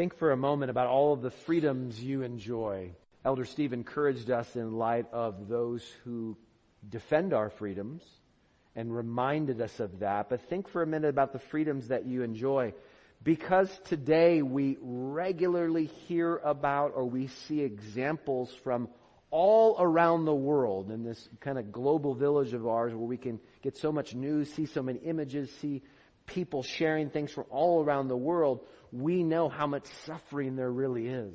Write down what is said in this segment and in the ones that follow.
Think for a moment about all of the freedoms you enjoy. Elder Steve encouraged us in light of those who defend our freedoms and reminded us of that. But think for a minute about the freedoms that you enjoy. Because today we regularly hear about or we see examples from all around the world in this kind of global village of ours where we can get so much news, see so many images, see people sharing things from all around the world, we know how much suffering there really is.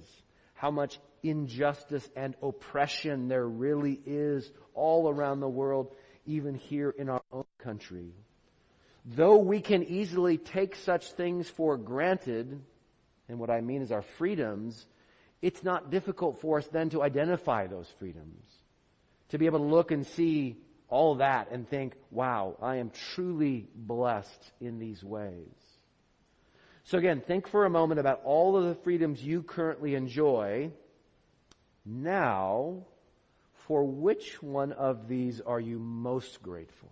How much injustice and oppression there really is all around the world, even here in our own country. Though we can easily take such things for granted, and what I mean is our freedoms, it's not difficult for us then to identify those freedoms. To be able to look and see all that and think, wow, I am truly blessed in these ways. So again, think for a moment about all of the freedoms you currently enjoy. Now, for which one of these are you most grateful?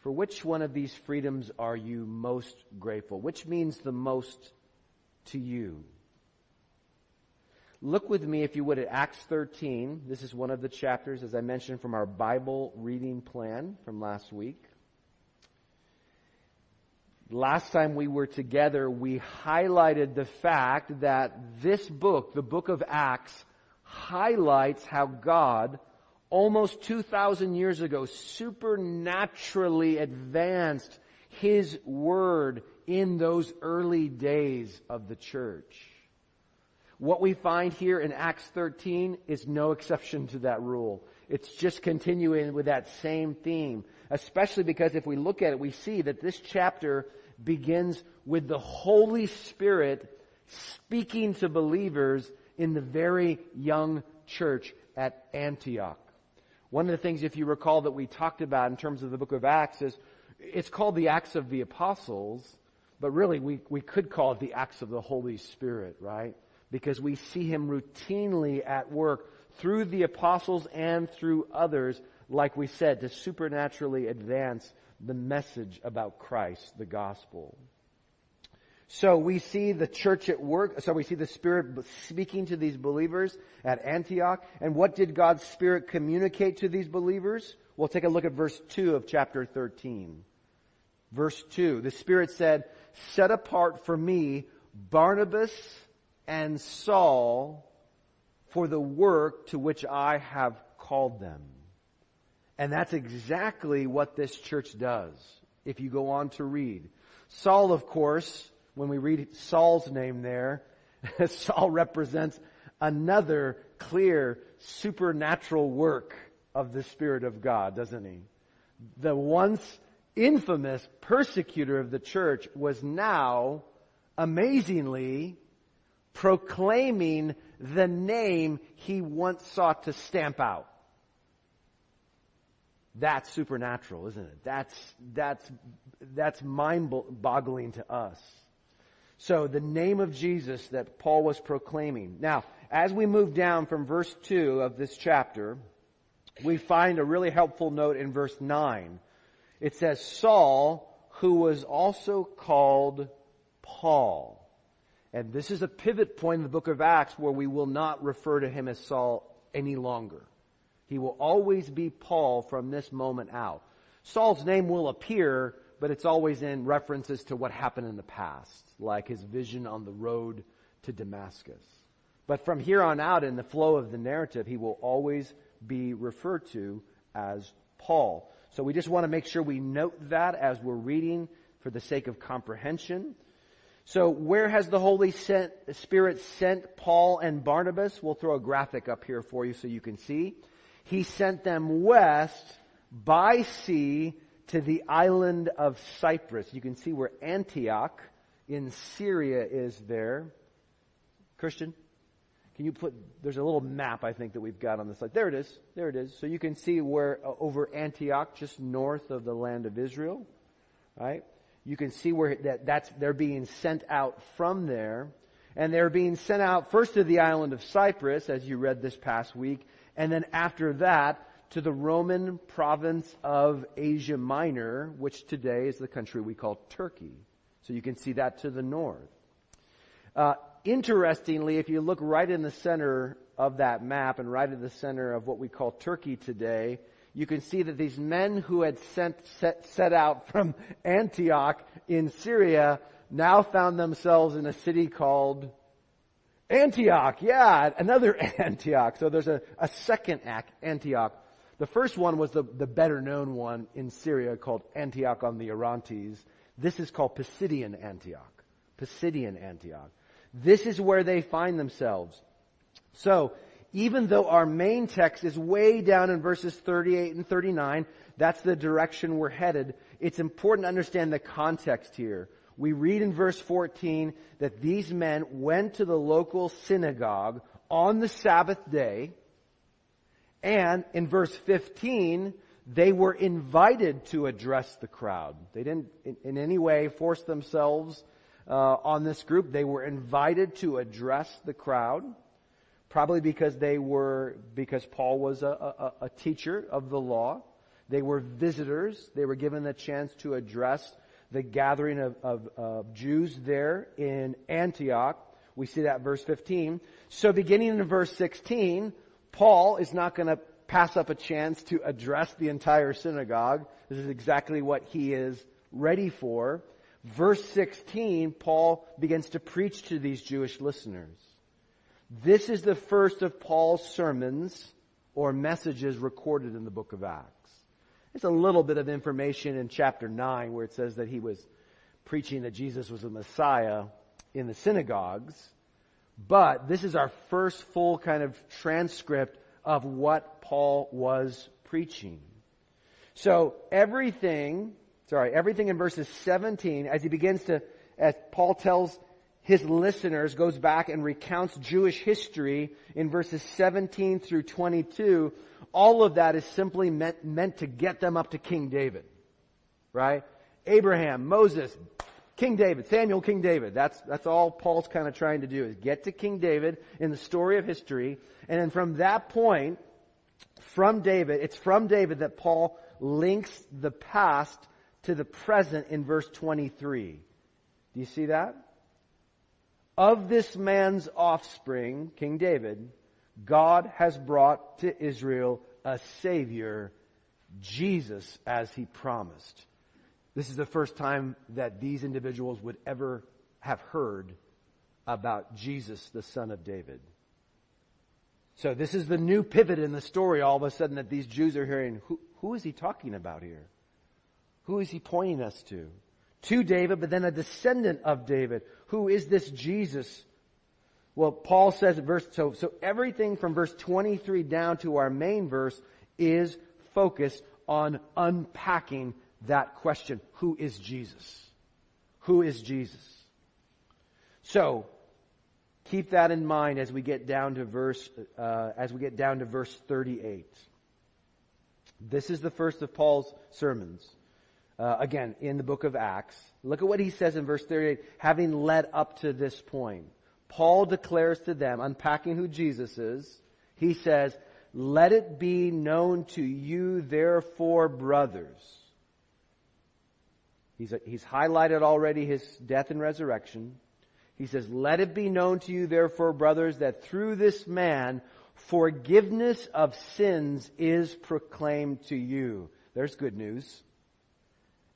For which one of these freedoms are you most grateful? Which means the most to you? Look with me, if you would, at Acts 13. This is one of the chapters, as I mentioned, from our Bible reading plan from last week. Last time we were together, we highlighted the fact that this book, the book of Acts, highlights how God almost 2,000 years ago supernaturally advanced His Word in those early days of the church. What we find here in Acts 13 is no exception to that rule. It's just continuing with that same theme. Especially because if we look at it, we see that this chapter begins with the Holy Spirit speaking to believers in the very young church at Antioch. One of the things, if you recall, that we talked about in terms of the book of Acts is it's called the Acts of the Apostles, but really we, we could call it the Acts of the Holy Spirit, right? Because we see him routinely at work through the apostles and through others, like we said, to supernaturally advance the message about Christ, the gospel. So we see the church at work. So we see the Spirit speaking to these believers at Antioch. And what did God's Spirit communicate to these believers? We'll take a look at verse 2 of chapter 13. Verse 2. The Spirit said, set apart for me Barnabas and Saul for the work to which I have called them. And that's exactly what this church does. If you go on to read. Saul, of course, when we read Saul's name there, Saul represents another clear supernatural work of the Spirit of God, doesn't he? The once infamous persecutor of the church was now amazingly proclaiming the name he once sought to stamp out. That's supernatural, isn't it? That's, that's, that's mind boggling to us. So the name of Jesus that Paul was proclaiming. Now, as we move down from verse 2 of this chapter, we find a really helpful note in verse 9. It says, Saul, who was also called Paul. And this is a pivot point in the book of Acts where we will not refer to him as Saul any longer. He will always be Paul from this moment out. Saul's name will appear but it's always in references to what happened in the past, like his vision on the road to Damascus. But from here on out in the flow of the narrative, he will always be referred to as Paul. So we just want to make sure we note that as we're reading for the sake of comprehension. So where has the Holy Spirit sent Paul and Barnabas? We'll throw a graphic up here for you so you can see. He sent them west by sea to the island of Cyprus. You can see where Antioch in Syria is there. Christian, can you put, there's a little map I think that we've got on the slide. There it is. There it is. So you can see where, uh, over Antioch, just north of the land of Israel, right? You can see where that, that's, they're being sent out from there. And they're being sent out first to the island of Cyprus, as you read this past week, and then after that, to the Roman province of Asia Minor, which today is the country we call Turkey. So you can see that to the north. Uh, interestingly, if you look right in the center of that map and right in the center of what we call Turkey today, you can see that these men who had sent, set, set out from Antioch in Syria now found themselves in a city called Antioch. Yeah, another Antioch. So there's a, a second Antioch. The first one was the, the better known one in Syria called Antioch on the Orontes. This is called Pisidian Antioch. Pisidian Antioch. This is where they find themselves. So, even though our main text is way down in verses 38 and 39, that's the direction we're headed, it's important to understand the context here. We read in verse 14 that these men went to the local synagogue on the Sabbath day, and in verse 15, they were invited to address the crowd. They didn't in, any way force themselves uh, on this group. They were invited to address the crowd. Probably because they were, because Paul was a, a, a teacher of the law. They were visitors. They were given the chance to address the gathering of, of, of, Jews there in Antioch. We see that verse 15. So beginning in verse 16, Paul is not going to pass up a chance to address the entire synagogue. This is exactly what he is ready for. Verse 16, Paul begins to preach to these Jewish listeners. This is the first of Paul's sermons or messages recorded in the book of Acts. It's a little bit of information in chapter 9 where it says that he was preaching that Jesus was the Messiah in the synagogues. But this is our first full kind of transcript of what Paul was preaching. So everything, sorry, everything in verses 17, as he begins to, as Paul tells his listeners goes back and recounts Jewish history in verses 17 through 22. All of that is simply meant, meant to get them up to King David. Right? Abraham, Moses, King David, Samuel, King David. That's, that's all Paul's kind of trying to do is get to King David in the story of history. And then from that point, from David, it's from David that Paul links the past to the present in verse 23. Do you see that? Of this man's offspring, King David, God has brought to Israel a Savior, Jesus, as He promised. This is the first time that these individuals would ever have heard about Jesus, the son of David. So this is the new pivot in the story all of a sudden that these Jews are hearing. Who, who is he talking about here? Who is he pointing us to? To David, but then a descendant of David. Who is this Jesus? Well, Paul says verse, so, so everything from verse 23 down to our main verse is focused on unpacking that question. Who is Jesus? Who is Jesus? So, keep that in mind as we get down to verse, uh, as we get down to verse 38. This is the first of Paul's sermons. Uh, again, in the book of Acts. Look at what he says in verse 38, having led up to this point. Paul declares to them, unpacking who Jesus is, he says, let it be known to you therefore, brothers. He's, he's highlighted already his death and resurrection. He says, let it be known to you therefore, brothers, that through this man, forgiveness of sins is proclaimed to you. There's good news.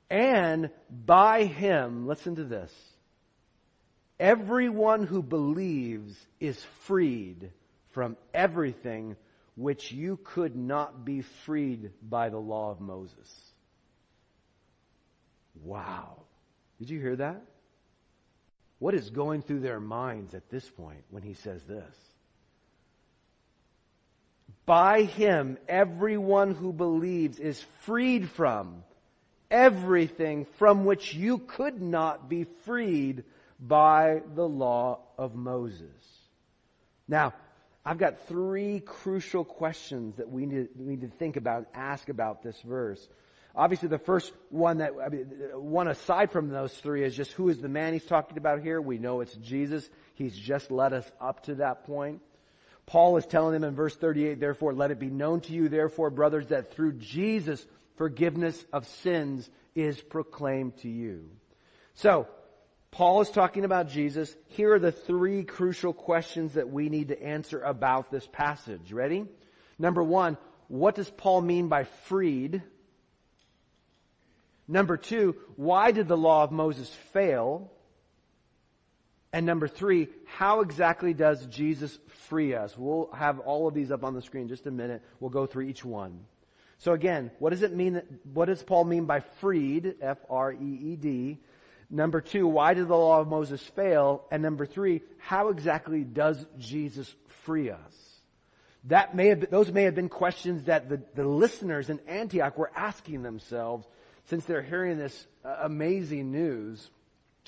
And by him, listen to this, everyone who believes is freed from everything which you could not be freed by the law of Moses. Wow. Did you hear that? What is going through their minds at this point when he says this? By him, everyone who believes is freed from everything from which you could not be freed by the law of Moses. Now, I've got three crucial questions that we need, we need to think about ask about this verse. Obviously, the first one that, I mean, one aside from those three is just who is the man he's talking about here? We know it's Jesus. He's just led us up to that point. Paul is telling them in verse 38, therefore, let it be known to you, therefore, brothers, that through Jesus, forgiveness of sins is proclaimed to you. So, Paul is talking about Jesus. Here are the three crucial questions that we need to answer about this passage. Ready? Number one, what does Paul mean by freed? Number two, why did the law of Moses fail? And number three, how exactly does Jesus free us? We'll have all of these up on the screen just a minute. We'll go through each one. So again, what does it mean? What does Paul mean by freed? F-R-E-E-D. Number two, why did the law of Moses fail? And number three, how exactly does Jesus free us? That may have been, those may have been questions that the, the listeners in Antioch were asking themselves since they're hearing this uh, amazing news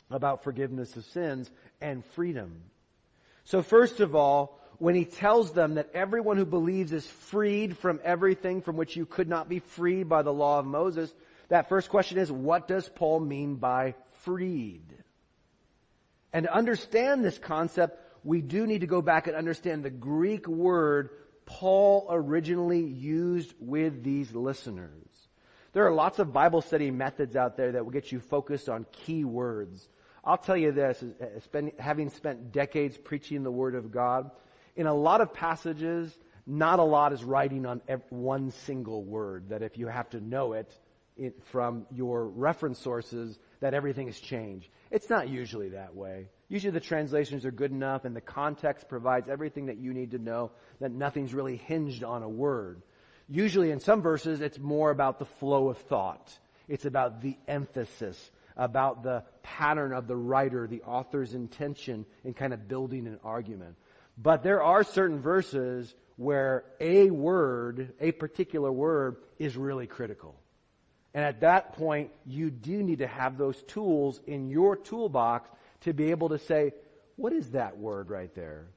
about forgiveness of sins and freedom. So first of all, when he tells them that everyone who believes is freed from everything from which you could not be freed by the law of Moses, that first question is, what does Paul mean by freed? And to understand this concept, we do need to go back and understand the Greek word Paul originally used with these listeners. There are lots of Bible study methods out there that will get you focused on key words. I'll tell you this, having spent decades preaching the Word of God, in a lot of passages, not a lot is writing on one single word, that if you have to know it, it from your reference sources, that everything has changed. It's not usually that way. Usually the translations are good enough and the context provides everything that you need to know that nothing's really hinged on a word. Usually in some verses it's more about the flow of thought. It's about the emphasis about the pattern of the writer, the author's intention in kind of building an argument. But there are certain verses where a word, a particular word, is really critical. And at that point, you do need to have those tools in your toolbox to be able to say, what is that word right there?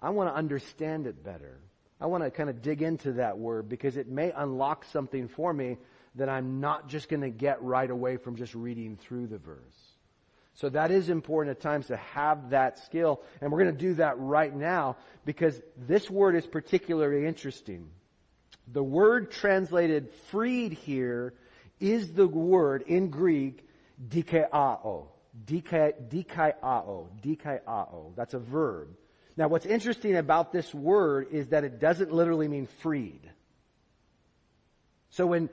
I want to understand it better. I want to kind of dig into that word because it may unlock something for me that I'm not just going to get right away from just reading through the verse. So that is important at times to have that skill. And we're going to do that right now because this word is particularly interesting. The word translated freed here is the word in Greek dikaiao. Dikaiao. Dikaiao. That's a verb. Now what's interesting about this word is that it doesn't literally mean freed. So when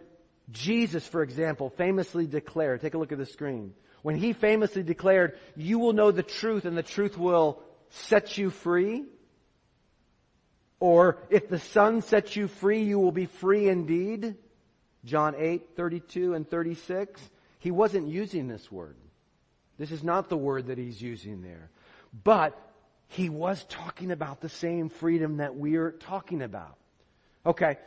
Jesus, for example, famously declared, take a look at the screen, when he famously declared, you will know the truth and the truth will set you free, or if the Son sets you free, you will be free indeed, John 8, 32 and 36, he wasn't using this word. This is not the word that he's using there. But he was talking about the same freedom that we're talking about. Okay,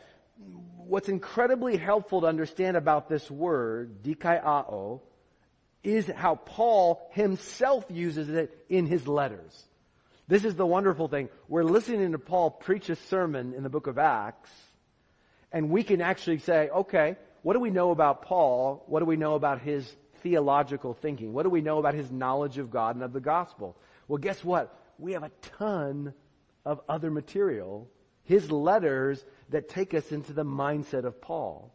what's incredibly helpful to understand about this word, dikaiao, is how Paul himself uses it in his letters. This is the wonderful thing. We're listening to Paul preach a sermon in the book of Acts, and we can actually say, okay, what do we know about Paul? What do we know about his theological thinking? What do we know about his knowledge of God and of the gospel? Well, guess what? We have a ton of other material. His letters that take us into the mindset of Paul.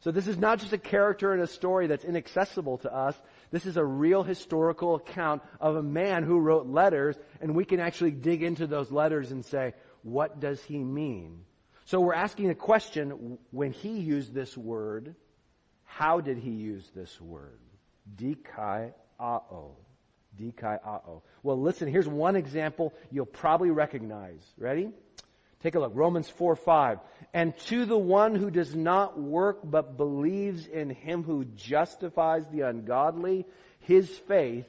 So this is not just a character in a story that's inaccessible to us. This is a real historical account of a man who wrote letters and we can actually dig into those letters and say, what does he mean? So we're asking a question, when he used this word, how did he use this word? Dikai-ao. Dikai-ao. Well listen, here's one example you'll probably recognize. Ready? Take a look. Romans 4, 5. And to the one who does not work but believes in him who justifies the ungodly, his faith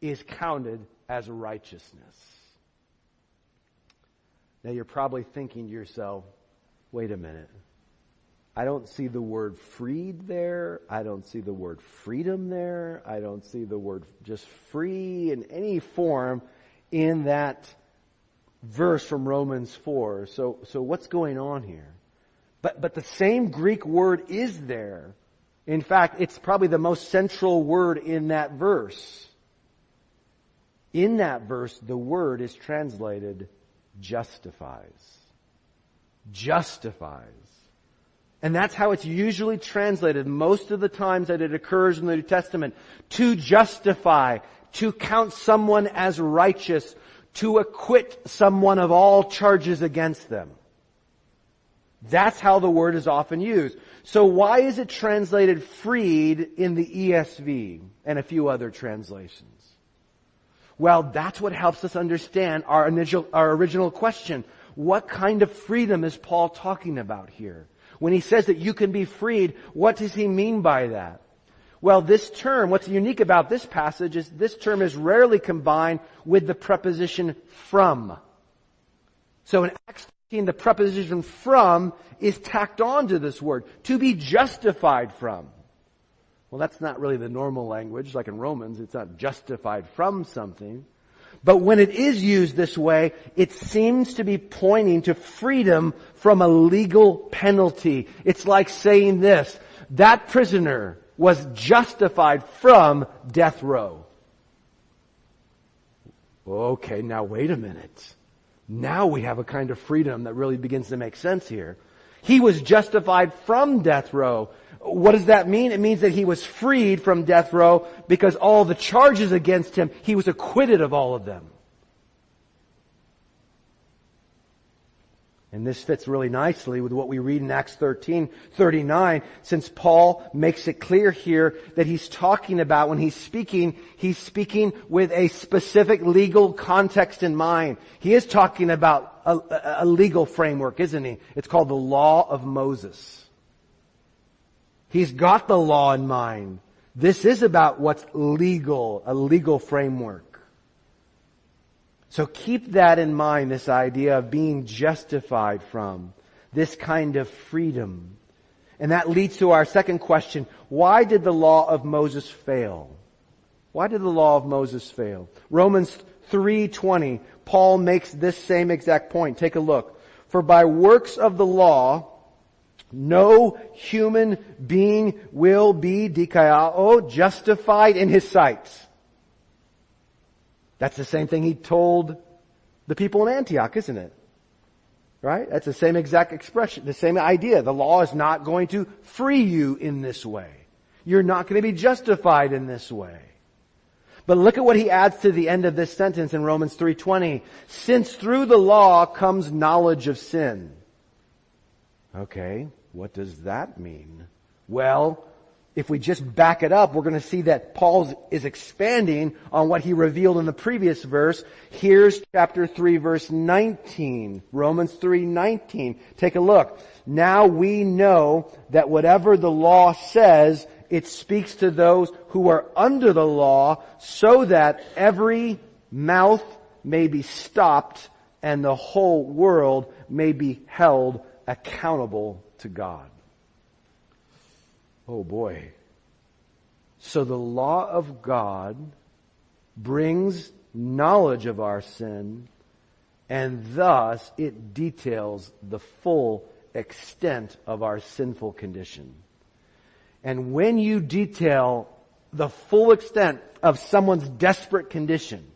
is counted as righteousness. Now you're probably thinking to yourself, wait a minute. I don't see the word freed there. I don't see the word freedom there. I don't see the word just free in any form in that verse from Romans 4. So, so what's going on here? But, but the same Greek word is there. In fact, it's probably the most central word in that verse. In that verse, the word is translated justifies. Justifies. And that's how it's usually translated most of the times that it occurs in the New Testament. To justify, to count someone as righteous, to acquit someone of all charges against them. That's how the word is often used. So why is it translated freed in the ESV and a few other translations? Well, that's what helps us understand our initial, our original question. What kind of freedom is Paul talking about here? When he says that you can be freed, what does he mean by that? Well, this term, what's unique about this passage is this term is rarely combined with the preposition from. So in Acts 15, the preposition from is tacked on to this word, to be justified from. Well, that's not really the normal language, like in Romans, it's not justified from something. But when it is used this way, it seems to be pointing to freedom from a legal penalty. It's like saying this, that prisoner was justified from death row. Okay, now wait a minute. Now we have a kind of freedom that really begins to make sense here. He was justified from death row. What does that mean? It means that he was freed from death row because all the charges against him, he was acquitted of all of them. And this fits really nicely with what we read in Acts 13, 39, since Paul makes it clear here that he's talking about when he's speaking, he's speaking with a specific legal context in mind. He is talking about a, a legal framework, isn't he? It's called the law of Moses. He's got the law in mind. This is about what's legal, a legal framework. So keep that in mind, this idea of being justified from this kind of freedom. And that leads to our second question. Why did the law of Moses fail? Why did the law of Moses fail? Romans 3:20, Paul makes this same exact point. Take a look. For by works of the law, no human being will be dikaiao, justified in his sight. That's the same thing he told the people in Antioch, isn't it? Right? That's the same exact expression, the same idea. The law is not going to free you in this way. You're not going to be justified in this way. But look at what he adds to the end of this sentence in Romans 3:20. Since through the law comes knowledge of sin. Okay. What does that mean? Well, if we just back it up, we're going to see that Paul is expanding on what he revealed in the previous verse. Here's chapter 3 verse 19. Romans 3, 19. Take a look. Now we know that whatever the law says, it speaks to those who are under the law so that every mouth may be stopped and the whole world may be held accountable to God. Oh boy. So the law of God brings knowledge of our sin and thus it details the full extent of our sinful condition. And when you detail the full extent of someone's desperate condition,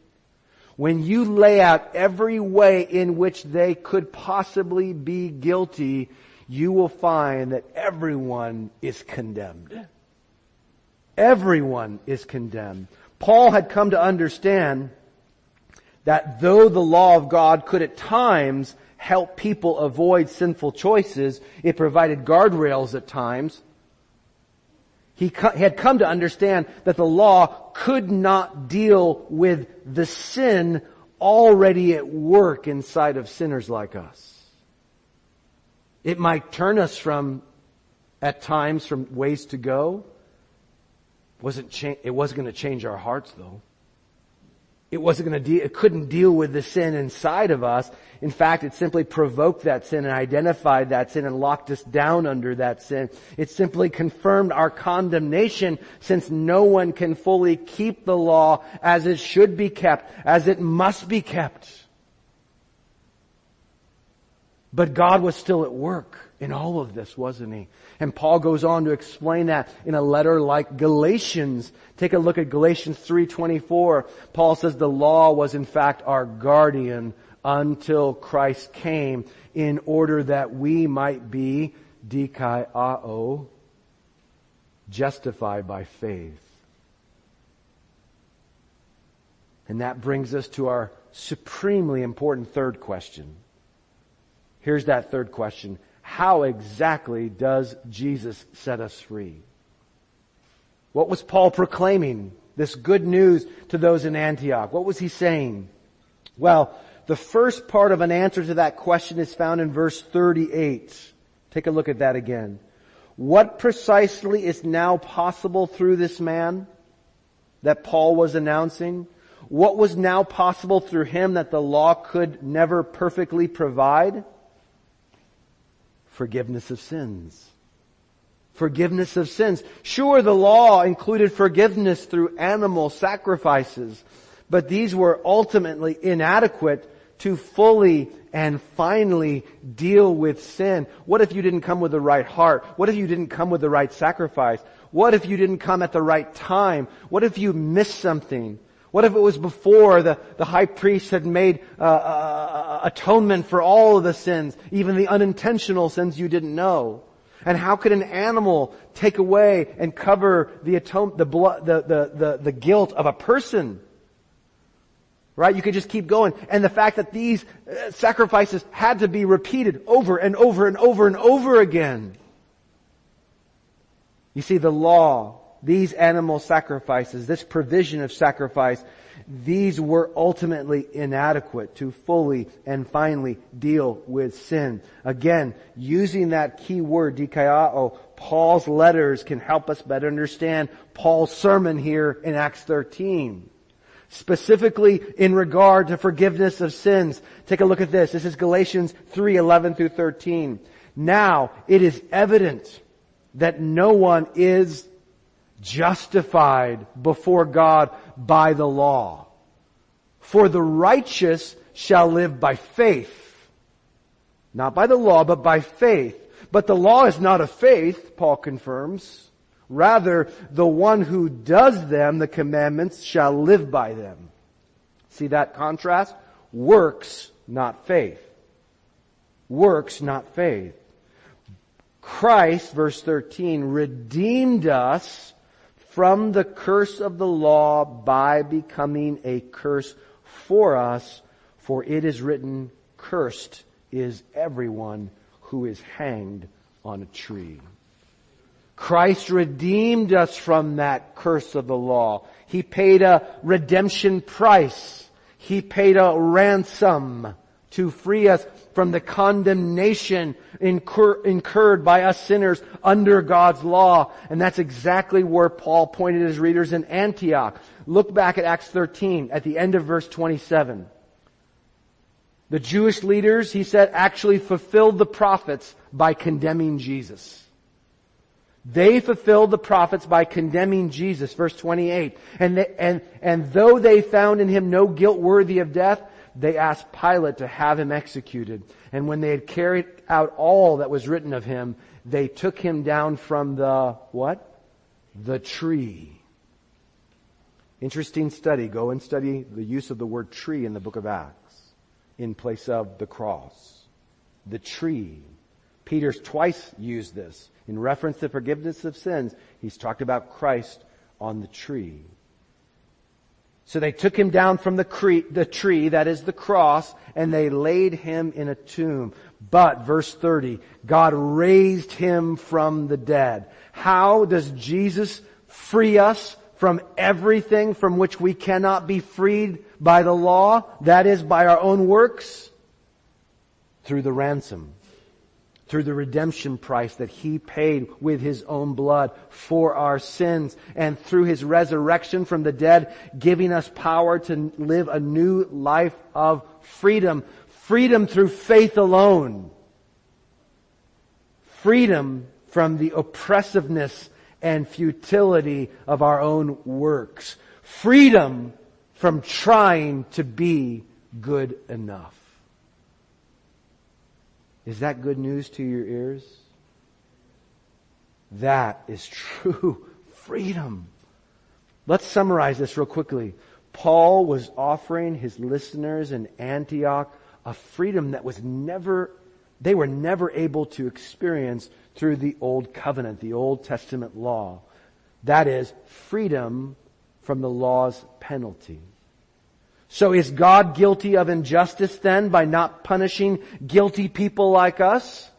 when you lay out every way in which they could possibly be guilty, you will find that everyone is condemned. Everyone is condemned. Paul had come to understand that though the law of God could at times help people avoid sinful choices, it provided guardrails at times. He had come to understand that the law could not deal with the sin already at work inside of sinners like us. It might turn us from, at times, from ways to go. Wasn't cha- it wasn't going to change our hearts though. It wasn't going to de- it couldn't deal with the sin inside of us. In fact, it simply provoked that sin and identified that sin and locked us down under that sin. It simply confirmed our condemnation since no one can fully keep the law as it should be kept, as it must be kept. But God was still at work in all of this, wasn't he? And Paul goes on to explain that in a letter like Galatians. Take a look at Galatians 3:24. Paul says the law was in fact our guardian until Christ came in order that we might be dikaiao, justified by faith. And that brings us to our supremely important third question. Here's that third question. How exactly does Jesus set us free? What was Paul proclaiming? This good news to those in Antioch. What was he saying? Well, the first part of an answer to that question is found in verse 38. Take a look at that again. What precisely is now possible through this man that Paul was announcing? What was now possible through him that the law could never perfectly provide? Forgiveness of sins. Forgiveness of sins. Sure, the law included forgiveness through animal sacrifices, but these were ultimately inadequate to fully and finally deal with sin. What if you didn't come with the right heart? What if you didn't come with the right sacrifice? What if you didn't come at the right time? What if you missed something? What if it was before the, the high priest had made uh, uh, uh, atonement for all of the sins, even the unintentional sins you didn't know? And how could an animal take away and cover the atone, the blood, the, the, the, the guilt of a person? Right? You could just keep going. And the fact that these uh, sacrifices had to be repeated over and over and over and over again. You see, the law these animal sacrifices, this provision of sacrifice, these were ultimately inadequate to fully and finally deal with sin. Again, using that key word, dikaiao, Paul's letters can help us better understand Paul's sermon here in Acts 13. Specifically in regard to forgiveness of sins. Take a look at this. This is Galatians 3, 11 through 13. Now it is evident that no one is justified before God by the law. For the righteous shall live by faith. Not by the law, but by faith. But the law is not of faith, Paul confirms. Rather, the one who does them, the commandments, shall live by them. See that contrast? Works, not faith. Works, not faith. Christ, verse 13, redeemed us from the curse of the law by becoming a curse for us, for it is written, cursed is everyone who is hanged on a tree. Christ redeemed us from that curse of the law. He paid a redemption price. He paid a ransom to free us from the condemnation incur, incurred by us sinners under God's law. And that's exactly where Paul pointed his readers in Antioch. Look back at Acts 13 at the end of verse 27. The Jewish leaders, he said, actually fulfilled the prophets by condemning Jesus. They fulfilled the prophets by condemning Jesus, verse 28. And, they, and, and though they found in him no guilt worthy of death, they asked Pilate to have him executed. And when they had carried out all that was written of him, they took him down from the, what? The tree. Interesting study. Go and study the use of the word tree in the book of Acts in place of the cross. The tree. Peter's twice used this. In reference to forgiveness of sins, he's talked about Christ on the tree. So they took him down from the, cre- the tree, that is the cross, and they laid him in a tomb. But, verse 30, God raised him from the dead. How does Jesus free us from everything from which we cannot be freed by the law? That is by our own works? Through the ransom through the redemption price that he paid with his own blood for our sins and through his resurrection from the dead, giving us power to live a new life of freedom. Freedom through faith alone. Freedom from the oppressiveness and futility of our own works. Freedom from trying to be good enough. Is that good news to your ears? That is true freedom. Let's summarize this real quickly. Paul was offering his listeners in Antioch a freedom that was never they were never able to experience through the Old Covenant, the Old Testament law. That is, freedom from the law's penalty. So is God guilty of injustice then by not punishing guilty people like us?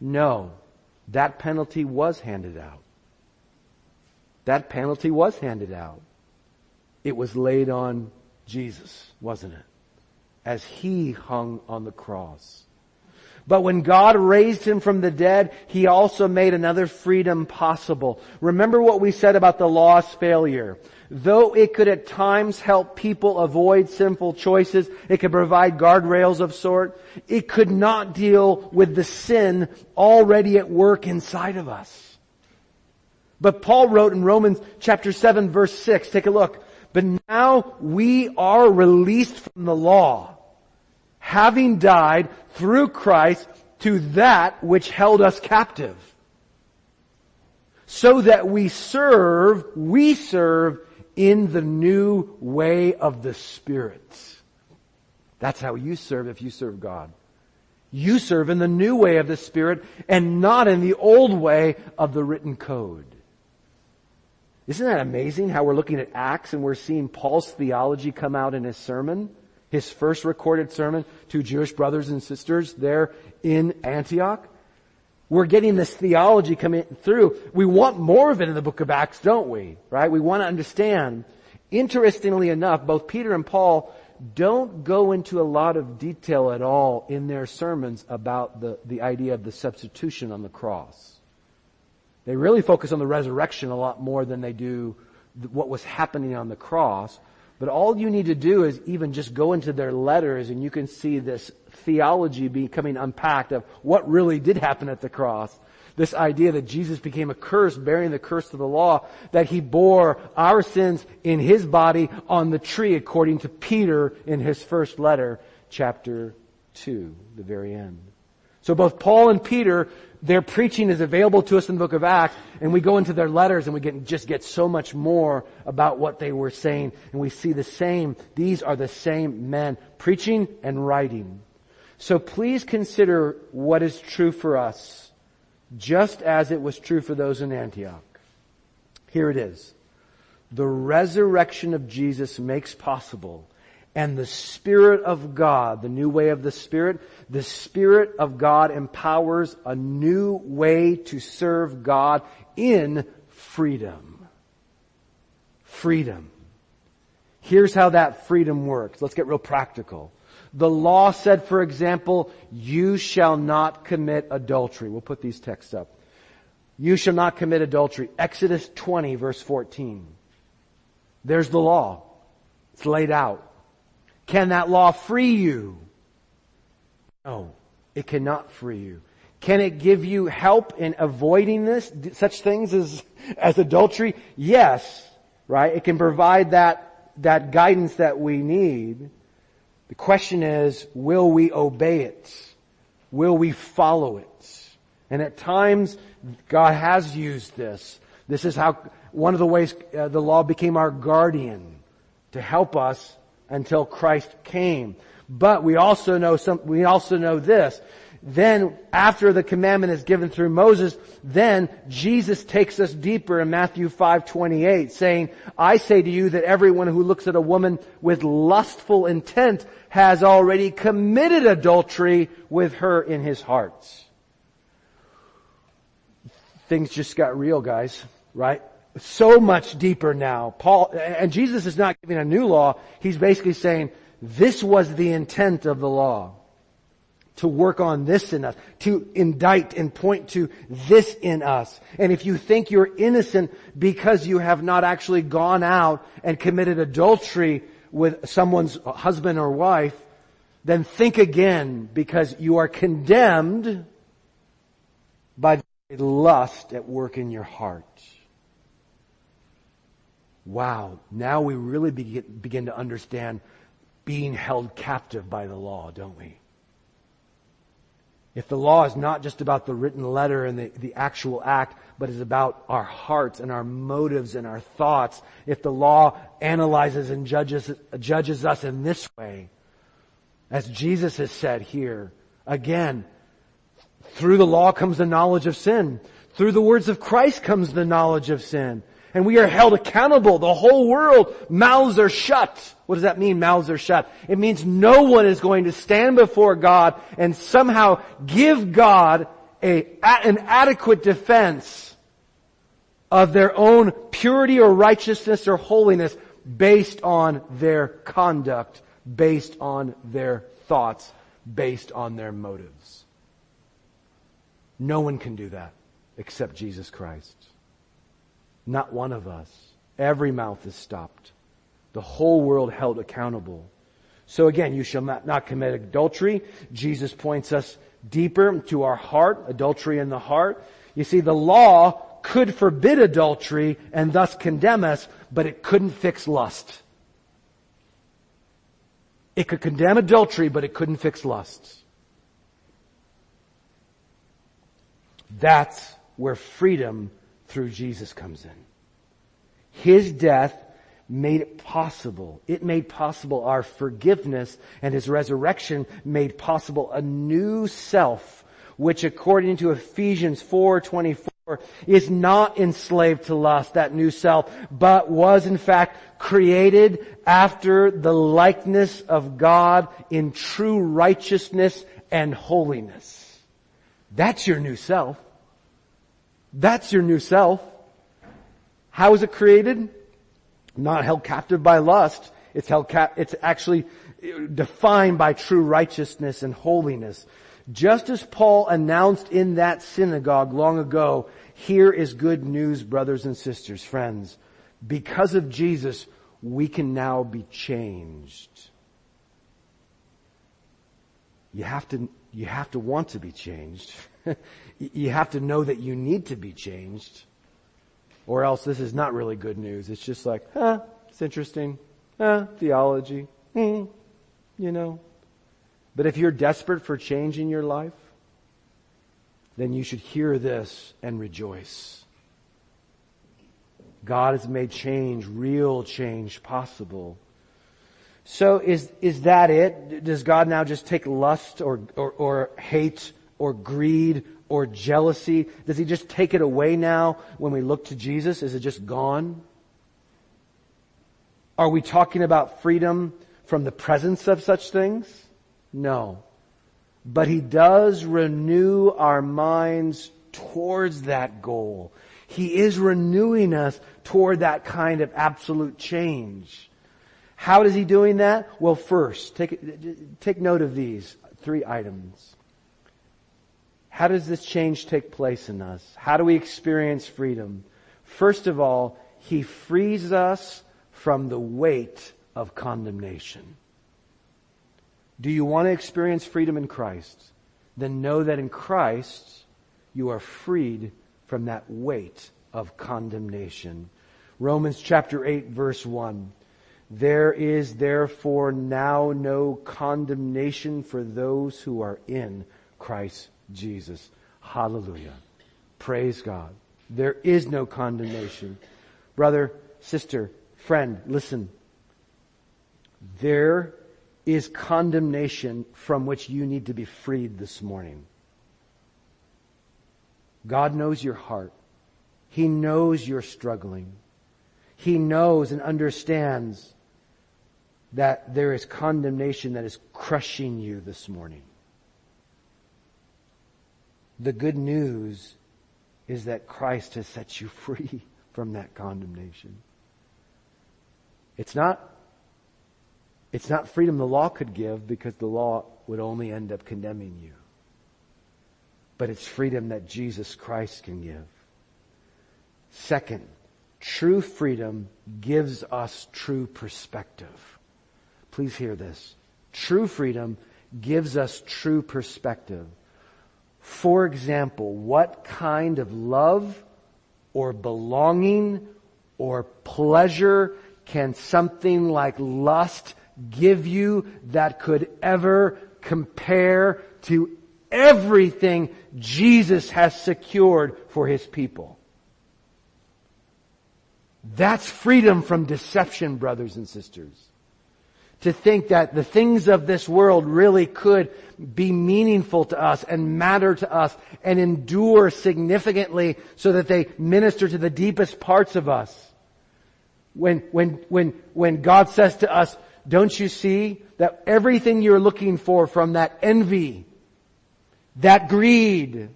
No. That penalty was handed out. That penalty was handed out. It was laid on Jesus, wasn't it? As he hung on the cross. But when God raised him from the dead, he also made another freedom possible. Remember what we said about the law's failure. Though it could at times help people avoid sinful choices, it could provide guardrails of sort, it could not deal with the sin already at work inside of us. But Paul wrote in Romans chapter 7 verse 6, take a look. But now we are released from the law, having died through Christ to that which held us captive. So that we serve, we serve in the new way of the Spirit. That's how you serve if you serve God. You serve in the new way of the Spirit and not in the old way of the written code. Isn't that amazing how we're looking at Acts and we're seeing Paul's theology come out in his sermon? His first recorded sermon to Jewish brothers and sisters there in Antioch. We're getting this theology coming through. We want more of it in the book of Acts, don't we? Right? We want to understand. Interestingly enough, both Peter and Paul don't go into a lot of detail at all in their sermons about the, the idea of the substitution on the cross. They really focus on the resurrection a lot more than they do what was happening on the cross. But all you need to do is even just go into their letters and you can see this theology becoming unpacked of what really did happen at the cross. This idea that Jesus became a curse, bearing the curse of the law, that he bore our sins in his body on the tree according to Peter in his first letter, chapter 2, the very end. So both Paul and Peter their preaching is available to us in the book of Acts, and we go into their letters and we get, just get so much more about what they were saying, and we see the same, these are the same men preaching and writing. So please consider what is true for us, just as it was true for those in Antioch. Here it is. The resurrection of Jesus makes possible and the Spirit of God, the new way of the Spirit, the Spirit of God empowers a new way to serve God in freedom. Freedom. Here's how that freedom works. Let's get real practical. The law said, for example, you shall not commit adultery. We'll put these texts up. You shall not commit adultery. Exodus 20 verse 14. There's the law. It's laid out. Can that law free you? No, it cannot free you. Can it give you help in avoiding this, such things as, as adultery? Yes, right? It can provide that, that guidance that we need. The question is, will we obey it? Will we follow it? And at times, God has used this. This is how, one of the ways uh, the law became our guardian to help us until Christ came. But we also know some, we also know this. Then after the commandment is given through Moses, then Jesus takes us deeper in Matthew 5:28 saying, "I say to you that everyone who looks at a woman with lustful intent has already committed adultery with her in his heart." Things just got real, guys, right? So much deeper now. Paul, and Jesus is not giving a new law. He's basically saying, this was the intent of the law. To work on this in us. To indict and point to this in us. And if you think you're innocent because you have not actually gone out and committed adultery with someone's husband or wife, then think again because you are condemned by lust at work in your heart wow, now we really begin, to understand being held captive by the law, don't we? If the law is not just about the written letter and the, the actual act, but is about our hearts and our motives and our thoughts, if the law analyzes and judges, judges us in this way, As Jesus has said here, again, through the law comes the knowledge of sin. Through the words of Christ comes the knowledge of sin. And we are held accountable. The whole world, mouths are shut. What does that mean, mouths are shut? It means no one is going to stand before God and somehow give God a, an adequate defense of their own purity or righteousness or holiness based on their conduct, based on their thoughts, based on their motives. No one can do that except Jesus Christ. Not one of us. Every mouth is stopped. The whole world held accountable. So again, you shall not, not commit adultery. Jesus points us deeper to our heart, adultery in the heart. You see, the law could forbid adultery and thus condemn us, but it couldn't fix lust. It could condemn adultery, but it couldn't fix lust. That's where freedom through Jesus comes in. His death made it possible. It made possible our forgiveness and His resurrection made possible a new self, which according to Ephesians 4:24 is not enslaved to lust, that new self, but was in fact created after the likeness of God in true righteousness and holiness. That's your new self. That's your new self. How is it created? Not held captive by lust. It's held cap, it's actually defined by true righteousness and holiness. Just as Paul announced in that synagogue long ago, here is good news, brothers and sisters, friends. Because of Jesus, we can now be changed. You have to, you have to want to be changed. you have to know that you need to be changed. Or else this is not really good news. It's just like, huh, it's interesting. Huh, theology. Hmm, you know. But if you're desperate for change in your life, then you should hear this and rejoice. God has made change, real change possible. So is, is that it? Does God now just take lust or, or, or hate or greed or jealousy? Does he just take it away now when we look to Jesus? Is it just gone? Are we talking about freedom from the presence of such things? No. But he does renew our minds towards that goal. He is renewing us toward that kind of absolute change. How is he doing that? Well, first, take, take note of these three items. How does this change take place in us? How do we experience freedom? First of all, He frees us from the weight of condemnation. Do you want to experience freedom in Christ? Then know that in Christ you are freed from that weight of condemnation. Romans chapter 8 verse 1. There is therefore now no condemnation for those who are in Christ Jesus. Hallelujah. Praise God. There is no condemnation. Brother, sister, friend, listen. There is condemnation from which you need to be freed this morning. God knows your heart. He knows you're struggling. He knows and understands that there is condemnation that is crushing you this morning. The good news is that Christ has set you free from that condemnation. It's not, it's not freedom the law could give because the law would only end up condemning you. But it's freedom that Jesus Christ can give. Second, true freedom gives us true perspective. Please hear this. True freedom gives us true perspective. For example, what kind of love or belonging or pleasure can something like lust give you that could ever compare to everything Jesus has secured for his people? That's freedom from deception, brothers and sisters. To think that the things of this world really could be meaningful to us and matter to us and endure significantly so that they minister to the deepest parts of us. When, when, when, when God says to us, don't you see that everything you're looking for from that envy, that greed,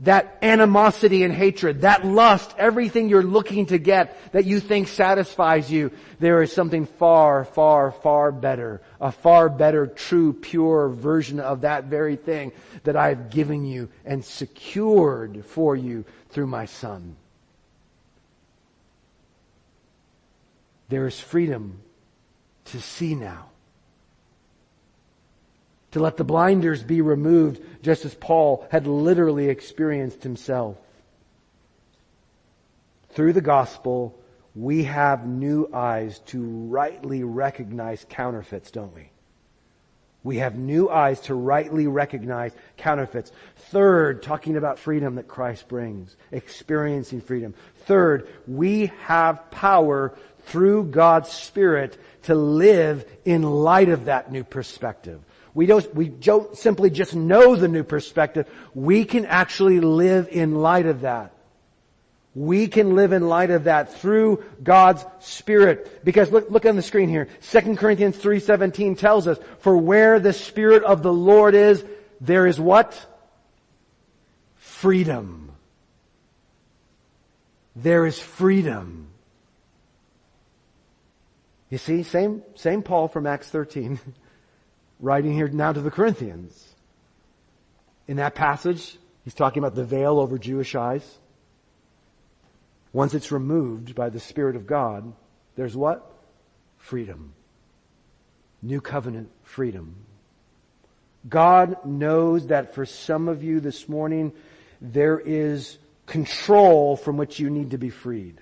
that animosity and hatred, that lust, everything you're looking to get that you think satisfies you, there is something far, far, far better, a far better, true, pure version of that very thing that I've given you and secured for you through my son. There is freedom to see now to let the blinders be removed, just as Paul had literally experienced himself. Through the gospel, we have new eyes to rightly recognize counterfeits, don't we? We have new eyes to rightly recognize counterfeits. Third, talking about freedom that Christ brings, experiencing freedom. Third, we have power through God's Spirit to live in light of that new perspective. We don't, we don't simply just know the new perspective. We can actually live in light of that. We can live in light of that through God's Spirit. Because look, look on the screen here. 2 Corinthians 3.17 tells us, for where the Spirit of the Lord is, there is what? Freedom. There is freedom. You see, same, same Paul from Acts 13. writing here now to the Corinthians. In that passage, he's talking about the veil over Jewish eyes. Once it's removed by the Spirit of God, there's what? Freedom. New covenant freedom. God knows that for some of you this morning, there is control from which you need to be freed.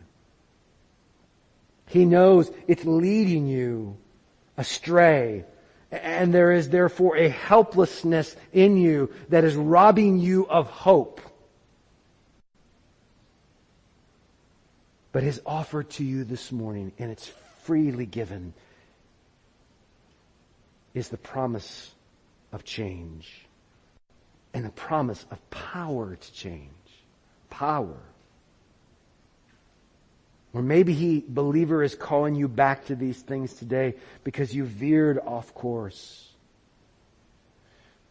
He knows it's leading you astray and there is therefore a helplessness in you that is robbing you of hope. But his offer to you this morning, and it's freely given, is the promise of change and the promise of power to change. Power. Or maybe he, believer, is calling you back to these things today because you veered off course.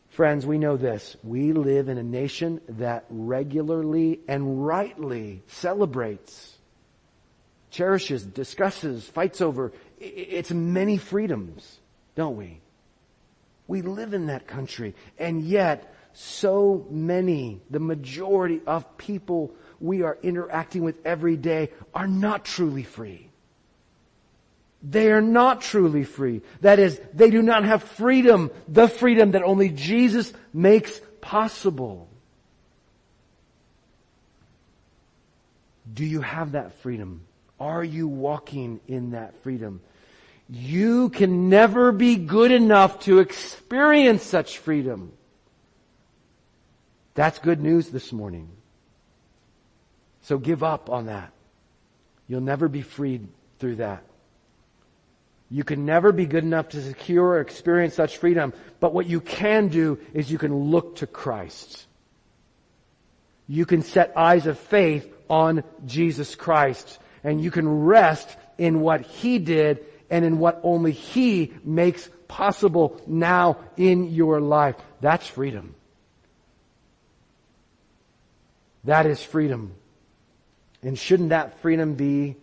Friends, we know this. We live in a nation that regularly and rightly celebrates, cherishes, discusses, fights over its many freedoms, don't we? We live in that country, and yet so many, the majority of people we are interacting with every day are not truly free. They are not truly free. That is, they do not have freedom, the freedom that only Jesus makes possible. Do you have that freedom? Are you walking in that freedom? You can never be good enough to experience such freedom. That's good news this morning. So give up on that. You'll never be freed through that. You can never be good enough to secure or experience such freedom, but what you can do is you can look to Christ. You can set eyes of faith on Jesus Christ, and you can rest in what He did and in what only He makes possible now in your life. That's freedom. That is freedom. And shouldn't that freedom be,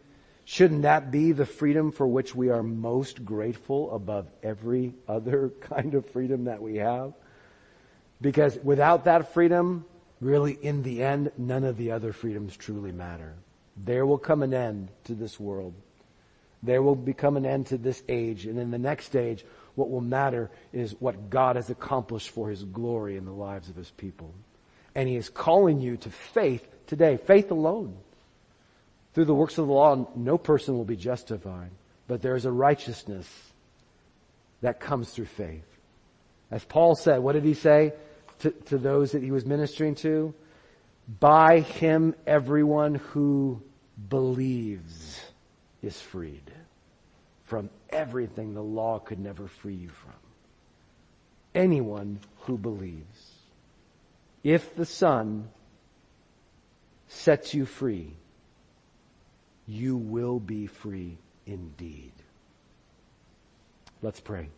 shouldn't that be the freedom for which we are most grateful above every other kind of freedom that we have? Because without that freedom, really in the end, none of the other freedoms truly matter. There will come an end to this world. There will become an end to this age. And in the next age, what will matter is what God has accomplished for His glory in the lives of His people. And He is calling you to faith today. Faith alone. Through the works of the law, no person will be justified, but there is a righteousness that comes through faith. As Paul said, what did he say to, to those that he was ministering to? By him, everyone who believes is freed from everything the law could never free you from. Anyone who believes. If the Son sets you free, you will be free indeed. Let's pray.